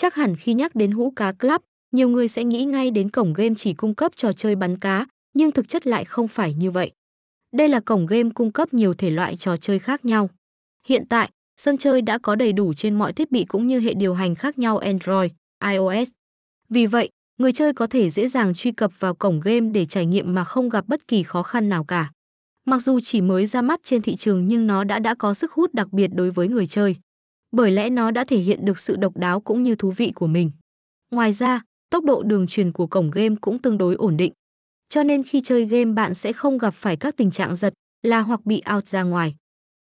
Chắc hẳn khi nhắc đến hũ cá club, nhiều người sẽ nghĩ ngay đến cổng game chỉ cung cấp trò chơi bắn cá, nhưng thực chất lại không phải như vậy. Đây là cổng game cung cấp nhiều thể loại trò chơi khác nhau. Hiện tại, sân chơi đã có đầy đủ trên mọi thiết bị cũng như hệ điều hành khác nhau Android, iOS. Vì vậy, người chơi có thể dễ dàng truy cập vào cổng game để trải nghiệm mà không gặp bất kỳ khó khăn nào cả. Mặc dù chỉ mới ra mắt trên thị trường nhưng nó đã đã có sức hút đặc biệt đối với người chơi. Bởi lẽ nó đã thể hiện được sự độc đáo cũng như thú vị của mình. Ngoài ra, tốc độ đường truyền của cổng game cũng tương đối ổn định. Cho nên khi chơi game bạn sẽ không gặp phải các tình trạng giật, là hoặc bị out ra ngoài.